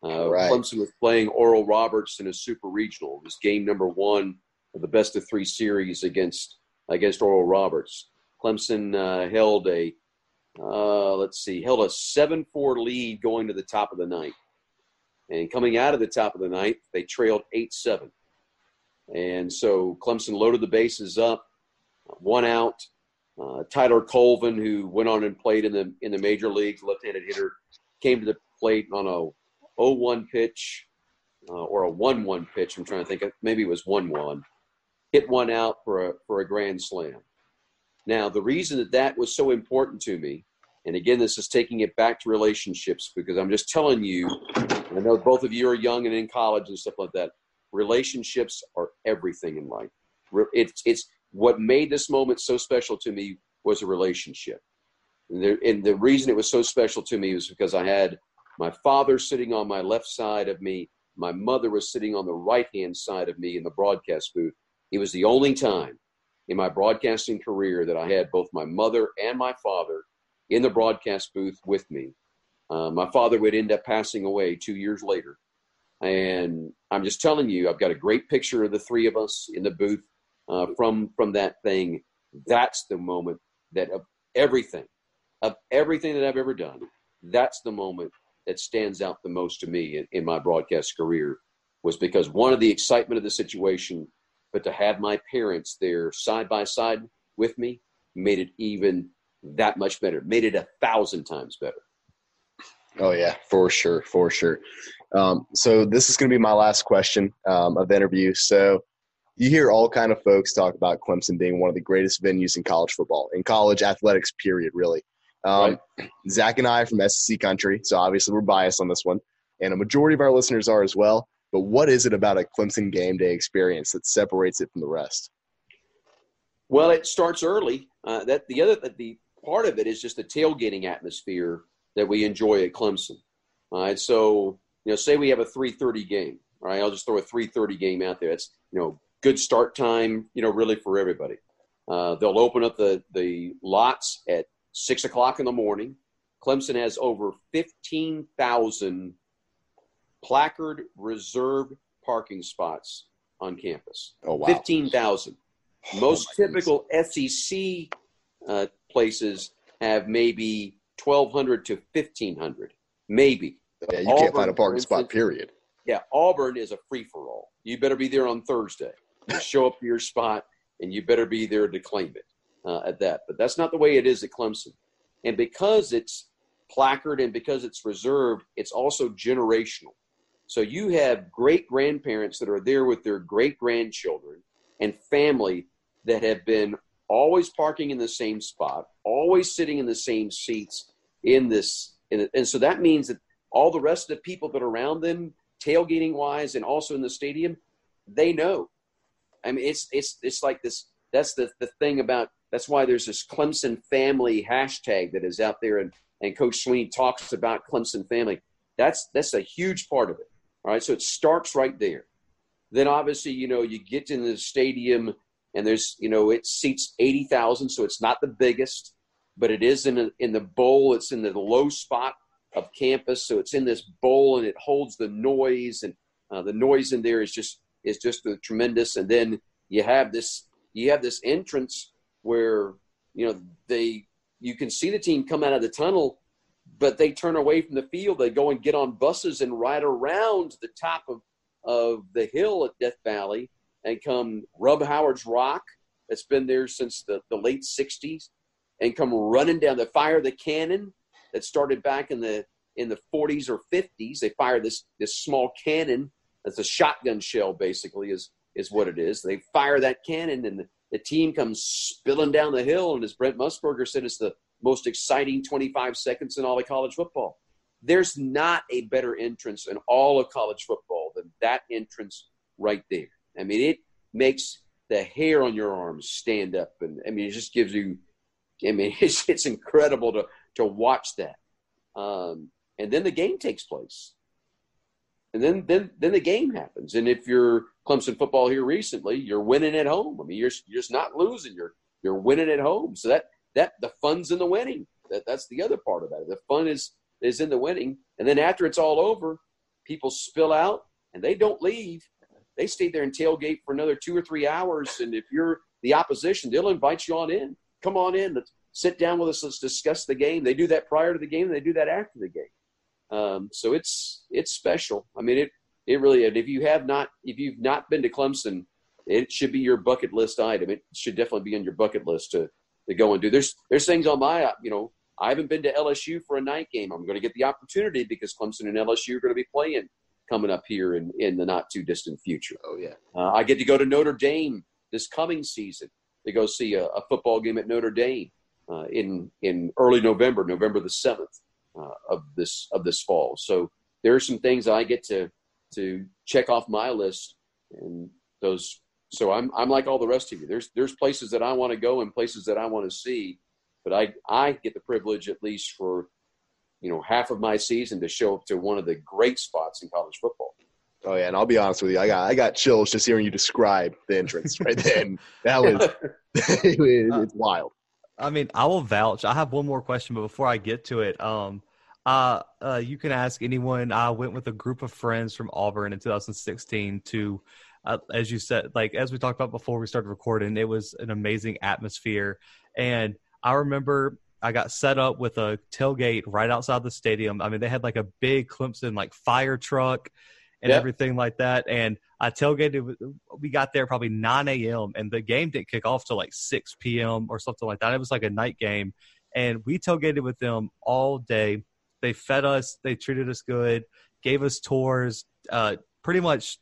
Uh, right. Clemson was playing Oral Roberts in a super regional. It was game number one of the best of three series against against Oral Roberts. Clemson uh, held a uh, let's see, held a seven four lead going to the top of the ninth, and coming out of the top of the ninth, they trailed eight seven, and so Clemson loaded the bases up, one out. Uh, Tyler Colvin, who went on and played in the in the major leagues, left-handed hitter, came to the plate on a 0-1 pitch uh, or a 1-1 pitch. I'm trying to think. Maybe it was 1-1. Hit one out for a for a grand slam. Now, the reason that that was so important to me, and again, this is taking it back to relationships because I'm just telling you, I know both of you are young and in college and stuff like that. Relationships are everything in life. It's, it's what made this moment so special to me was a relationship. And the, and the reason it was so special to me was because I had my father sitting on my left side of me, my mother was sitting on the right hand side of me in the broadcast booth. It was the only time in my broadcasting career that I had both my mother and my father in the broadcast booth with me. Uh, my father would end up passing away two years later. And I'm just telling you, I've got a great picture of the three of us in the booth uh, from from that thing. That's the moment that of everything, of everything that I've ever done, that's the moment that stands out the most to me in, in my broadcast career was because one of the excitement of the situation but to have my parents there side by side with me made it even that much better, made it a thousand times better. Oh yeah, for sure, for sure. Um, so this is going to be my last question um, of the interview. So you hear all kind of folks talk about Clemson being one of the greatest venues in college football, in college athletics, period, really. Um, right. Zach and I are from SEC country, so obviously we're biased on this one, and a majority of our listeners are as well. But what is it about a Clemson game day experience that separates it from the rest? Well, it starts early. Uh, that the other the part of it is just the tailgating atmosphere that we enjoy at Clemson. All right, so you know, say we have a three thirty game. All right, I'll just throw a three thirty game out there. It's you know good start time. You know, really for everybody. Uh, they'll open up the the lots at six o'clock in the morning. Clemson has over fifteen thousand placard reserved parking spots on campus. Oh wow, fifteen thousand. Oh, Most oh, typical goodness. SEC uh, places have maybe 1,200 to 1,500, maybe. Yeah, you Auburn, can't find a parking instance, spot, period. Yeah, Auburn is a free for all. You better be there on Thursday. You show up to your spot, and you better be there to claim it uh, at that. But that's not the way it is at Clemson. And because it's placard and because it's reserved, it's also generational. So you have great grandparents that are there with their great grandchildren and family that have been always parking in the same spot, always sitting in the same seats in this. In and so that means that all the rest of the people that are around them, tailgating wise, and also in the stadium, they know. I mean, it's it's it's like this. That's the the thing about. That's why there's this Clemson family hashtag that is out there, and and Coach Swinney talks about Clemson family. That's that's a huge part of it. All right, so it starts right there. Then obviously, you know, you get in the stadium and there's you know it seats 80,000 so it's not the biggest but it is in a, in the bowl it's in the low spot of campus so it's in this bowl and it holds the noise and uh, the noise in there is just is just tremendous and then you have this you have this entrance where you know they you can see the team come out of the tunnel but they turn away from the field. They go and get on buses and ride around the top of of the hill at Death Valley and come rub Howard's Rock that's been there since the, the late 60s and come running down. The fire the cannon that started back in the in the 40s or 50s they fire this this small cannon that's a shotgun shell basically is is what it is. They fire that cannon and the, the team comes spilling down the hill. And as brent musburger said it's the most exciting 25 seconds in all of college football. There's not a better entrance in all of college football than that entrance right there. I mean, it makes the hair on your arms stand up, and I mean, it just gives you. I mean, it's it's incredible to to watch that. Um, and then the game takes place, and then then then the game happens. And if you're Clemson football here recently, you're winning at home. I mean, you're you're just not losing. You're you're winning at home. So that that the fun's in the winning. That that's the other part about it. The fun is is in the winning. And then after it's all over, people spill out and they don't leave they stay there and tailgate for another two or three hours. And if you're the opposition, they'll invite you on in. Come on in. Let's sit down with us. Let's discuss the game. They do that prior to the game. They do that after the game. Um, so it's it's special. I mean, it it really. And If you have not, if you've not been to Clemson, it should be your bucket list item. It should definitely be on your bucket list to to go and do. There's there's things on my you know I haven't been to LSU for a night game. I'm going to get the opportunity because Clemson and LSU are going to be playing coming up here in, in the not too distant future. Oh, yeah. Uh, I get to go to Notre Dame this coming season to go see a, a football game at Notre Dame uh, in, in early November, November the 7th uh, of, this, of this fall. So there are some things I get to, to check off my list and those. So I'm, I'm like all the rest of you. There's, there's places that I want to go and places that I want to see, but I, I get the privilege at least for you know half of my season to show up to one of the great spots in college football. Oh yeah, and I'll be honest with you, I got I got chills just hearing you describe the entrance right then. That was it, it's wild. I mean, I will vouch. I have one more question, but before I get to it, um, uh, uh, you can ask anyone. I went with a group of friends from Auburn in 2016 to, uh, as you said, like as we talked about before we started recording, it was an amazing atmosphere, and I remember I got set up with a tailgate right outside the stadium. I mean, they had like a big Clemson like fire truck and yep. everything like that. And I tailgated. We got there probably 9 a.m. and the game didn't kick off till like 6 p.m. or something like that. It was like a night game, and we tailgated with them all day. they fed us, they treated us good, gave us tours, uh, pretty much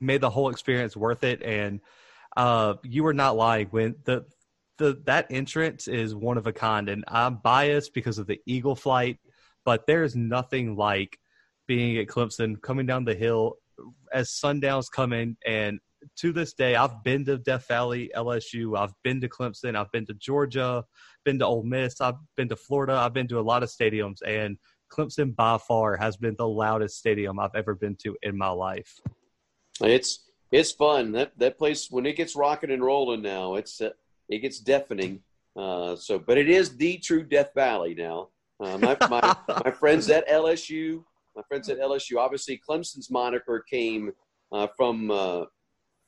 made the whole experience worth it. And uh, you were not lying when the the that entrance is one of a kind, and I'm biased because of the Eagle flight, but there is nothing like being at Clemson, coming down the hill as sundown's coming, and to this day, I've been to Death Valley, LSU, I've been to Clemson, I've been to Georgia, been to Ole Miss, I've been to Florida, I've been to a lot of stadiums, and Clemson by far has been the loudest stadium I've ever been to in my life. It's it's fun that that place when it gets rocking and rolling now. It's uh, it gets deafening. Uh, so, but it is the true Death Valley now. Uh, my, my, my friends at LSU, my friends at LSU. Obviously, Clemson's moniker came uh, from uh,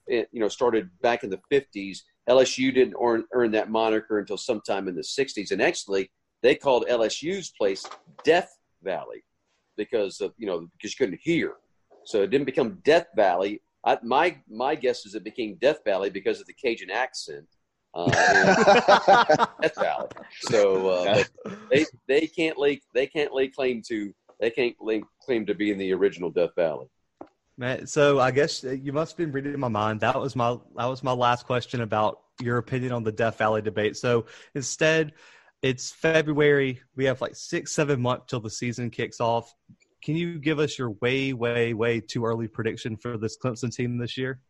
it, you know started back in the '50s. LSU didn't earn, earn that moniker until sometime in the '60s, and actually they called LSU's place Death Valley because of you know because you couldn't hear, so it didn't become Death Valley. I, my my guess is it became Death Valley because of the Cajun accent. Uh, Death Valley. So uh, they they can't lay they can't lay claim to they can't claim to be in the original Death Valley. Man, so I guess you must have been reading my mind. That was my that was my last question about your opinion on the Death Valley debate. So instead, it's February. We have like six, seven months till the season kicks off. Can you give us your way, way, way too early prediction for this Clemson team this year?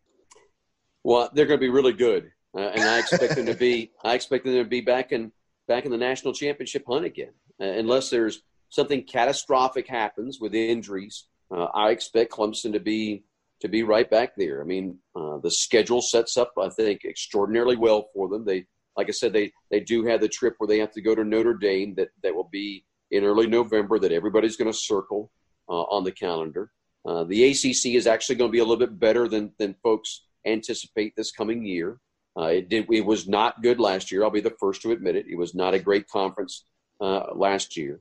Well, they're going to be really good, uh, and I expect them to be. I expect them to be back in back in the national championship hunt again, uh, unless there's something catastrophic happens with injuries. Uh, I expect Clemson to be to be right back there. I mean, uh, the schedule sets up, I think, extraordinarily well for them. They like I said, they they do have the trip where they have to go to Notre Dame that that will be in early November that everybody's going to circle uh, on the calendar. Uh, the ACC is actually going to be a little bit better than than folks anticipate this coming year. Uh, it did. It was not good last year. I'll be the first to admit it. It was not a great conference uh, last year.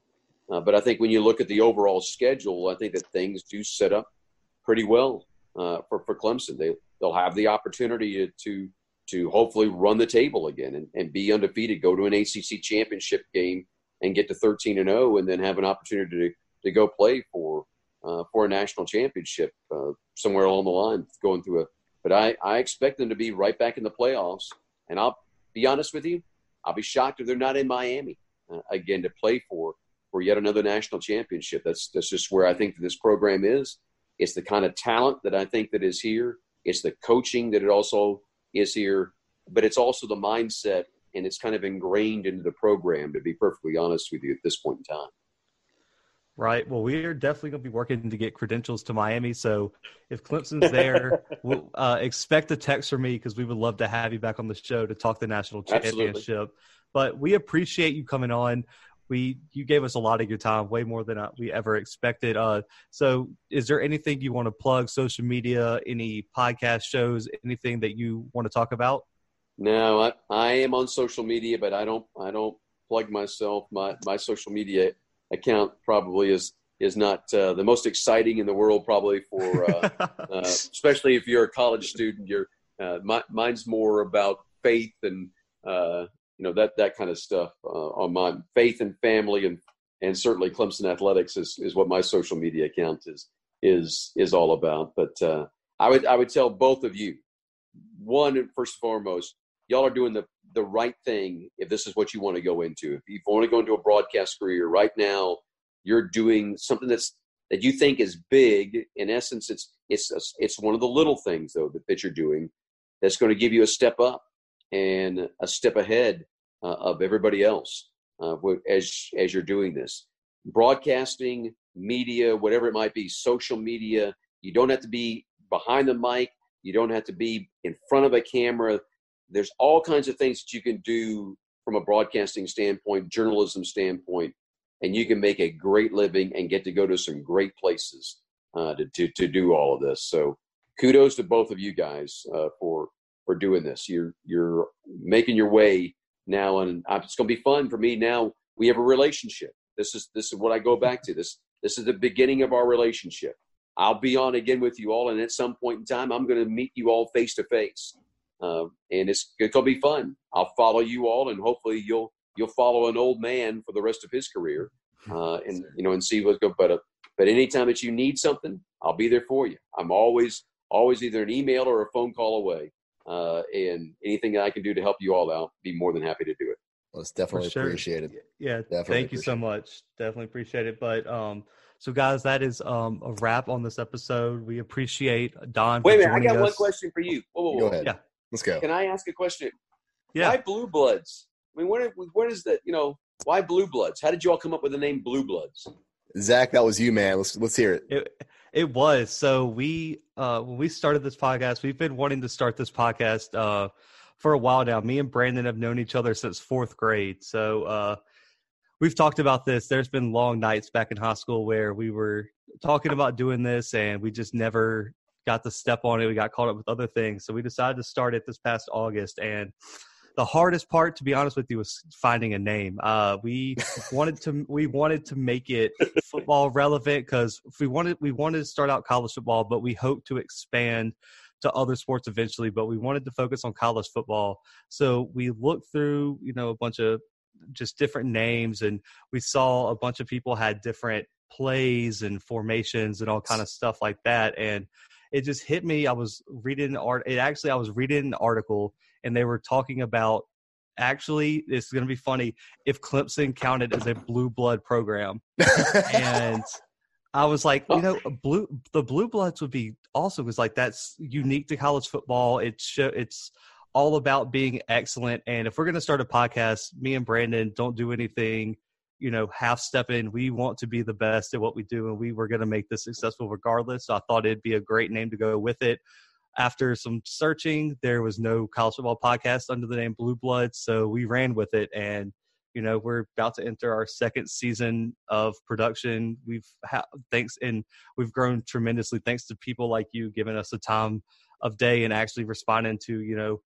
Uh, but I think when you look at the overall schedule, I think that things do set up pretty well uh, for for Clemson. They they'll have the opportunity to to hopefully run the table again and, and be undefeated, go to an ACC championship game and get to 13 and 0, and then have an opportunity to, to go play for uh, for a national championship uh, somewhere along the line, going through a. But I, I expect them to be right back in the playoffs, and I'll be honest with you, I'll be shocked if they're not in Miami uh, again to play for for yet another national championship. That's that's just where I think that this program is. It's the kind of talent that I think that is here. It's the coaching that it also is here, but it's also the mindset and it's kind of ingrained into the program, to be perfectly honest with you at this point in time. Right. Well, we are definitely going to be working to get credentials to Miami. So if Clemson's there, we'll uh, expect a text from me because we would love to have you back on the show to talk the national championship. Absolutely. But we appreciate you coming on. We you gave us a lot of your time, way more than uh, we ever expected. Uh, so, is there anything you want to plug? Social media, any podcast shows, anything that you want to talk about? No, I, I am on social media, but I don't I don't plug myself. My my social media account probably is is not uh, the most exciting in the world, probably for uh, uh, especially if you're a college student. You're uh, my, mine's more about faith and uh, you know that that kind of stuff uh, on my faith and family and and certainly Clemson athletics is is what my social media account is is is all about. But I would I would tell both of you, one first and foremost, y'all are doing the the right thing if this is what you want to go into. If you want to go into a broadcast career right now, you're doing something that's that you think is big. In essence, it's it's it's one of the little things though that, that you're doing that's going to give you a step up and a step ahead uh, of everybody else uh, as as you're doing this. Broadcasting, media, whatever it might be, social media. You don't have to be behind the mic. You don't have to be in front of a camera there's all kinds of things that you can do from a broadcasting standpoint, journalism standpoint, and you can make a great living and get to go to some great places uh, to, to, to do all of this. So kudos to both of you guys uh, for for doing this. You're you're making your way now, and it's going to be fun for me. Now we have a relationship. This is this is what I go back to. This this is the beginning of our relationship. I'll be on again with you all, and at some point in time, I'm going to meet you all face to face. Uh, and it's, it's going to be fun. I'll follow you all, and hopefully you'll you'll follow an old man for the rest of his career. uh, and you know, and see what's good. But uh, but anytime that you need something, I'll be there for you. I'm always always either an email or a phone call away. Uh, and anything that I can do to help you all out, be more than happy to do it. Well, it's definitely sure. appreciated. Yeah, definitely thank you so much. Definitely appreciate it. But um, so guys, that is um a wrap on this episode. We appreciate Don. Wait a minute, I got us. one question for you. Whoa, whoa, whoa. Go ahead. Yeah, let's go. Can I ask a question? Yeah. Why Blue Bloods? I mean, what what is that? You know, why Blue Bloods? How did you all come up with the name Blue Bloods? Zach, that was you, man. Let's let's hear it. It, it was. So we uh when we started this podcast, we've been wanting to start this podcast uh for a while now. Me and Brandon have known each other since fourth grade. So uh we've talked about this. There's been long nights back in high school where we were talking about doing this and we just never got to step on it. We got caught up with other things. So we decided to start it this past August and the hardest part, to be honest with you, was finding a name. Uh, we wanted to we wanted to make it football relevant because we wanted we wanted to start out college football, but we hope to expand to other sports eventually. But we wanted to focus on college football, so we looked through you know a bunch of just different names, and we saw a bunch of people had different plays and formations and all kind of stuff like that, and it just hit me. I was reading art. It actually I was reading an article and they were talking about actually it's going to be funny if Clemson counted as a blue blood program. and I was like, you know, blue the blue bloods would be awesome because like that's unique to college football. It's it's all about being excellent. And if we're going to start a podcast, me and Brandon don't do anything, you know, half step in. We want to be the best at what we do, and we were going to make this successful regardless. So I thought it'd be a great name to go with it after some searching, there was no college football podcast under the name Blue Blood, so we ran with it. And you know, we're about to enter our second season of production. We've ha- thanks and we've grown tremendously thanks to people like you giving us the time of day and actually responding to you know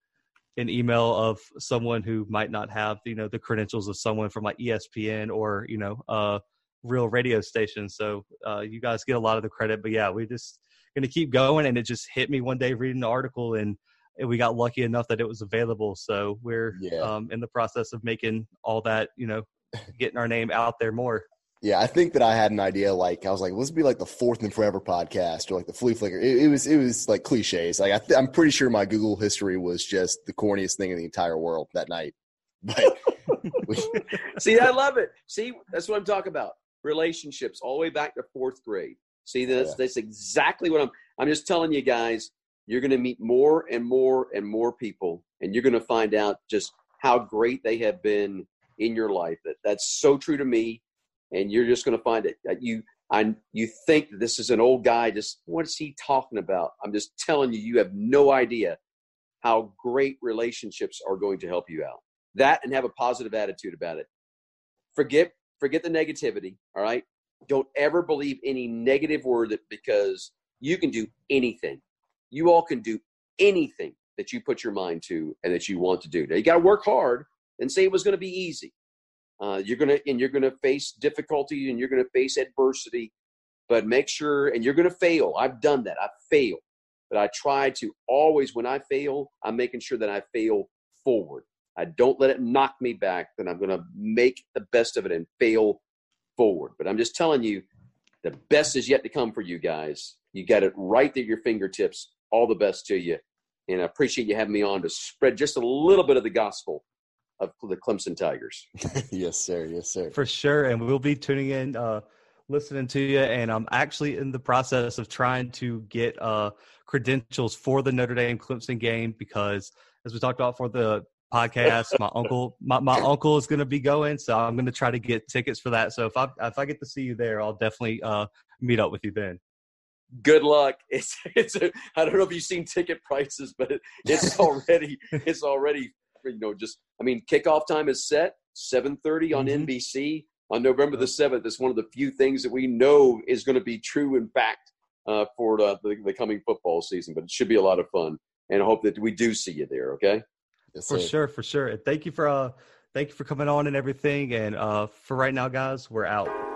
an email of someone who might not have you know the credentials of someone from like ESPN or you know a real radio station. So uh, you guys get a lot of the credit, but yeah, we just going to keep going. And it just hit me one day reading the article, and we got lucky enough that it was available. So we're yeah. um, in the process of making all that, you know, getting our name out there more. Yeah, I think that I had an idea. Like I was like, let's be like the fourth and forever podcast, or like the flea flicker. It, it was it was like cliches. Like I am pretty sure my Google history was just the corniest thing in the entire world that night. But see, I love it. See, that's what I'm talking about. Relationships all the way back to fourth grade. See, this yeah. that's exactly what I'm. I'm just telling you guys. You're going to meet more and more and more people, and you're going to find out just how great they have been in your life. That that's so true to me, and you're just going to find it. That you, I, you think this is an old guy. Just what is he talking about? I'm just telling you. You have no idea how great relationships are going to help you out. That and have a positive attitude about it. Forget forget the negativity. All right don't ever believe any negative word that because you can do anything. You all can do anything that you put your mind to and that you want to do. Now you got to work hard and say it was going to be easy. Uh, you're gonna and you're gonna face difficulty and you're gonna face adversity, but make sure and you're gonna fail. I've done that. I've failed, but I try to always when I fail, I'm making sure that I fail forward. I don't let it knock me back. Then I'm gonna make the best of it and fail forward. But I'm just telling you, the best is yet to come for you guys. You got it right at your fingertips. All the best to you. And I appreciate you having me on to spread just a little bit of the gospel of the Clemson Tigers. yes, sir. Yes, sir. For sure. And we'll be tuning in, uh, listening to you. And I'm actually in the process of trying to get uh, credentials for the Notre Dame Clemson game because, as we talked about for the podcast. my uncle, my, my uncle is going to be going, so I'm going to try to get tickets for that. So if I if I get to see you there, I'll definitely uh, meet up with you then. Good luck. It's it's. A, I don't know if you've seen ticket prices, but it's already it's already you know just. I mean, kickoff time is set 7:30 on mm-hmm. NBC on November the seventh. It's one of the few things that we know is going to be true in fact uh, for the, the, the coming football season. But it should be a lot of fun, and I hope that we do see you there. Okay. Yes, for sure, for sure. And thank you for uh thank you for coming on and everything. And uh for right now, guys, we're out.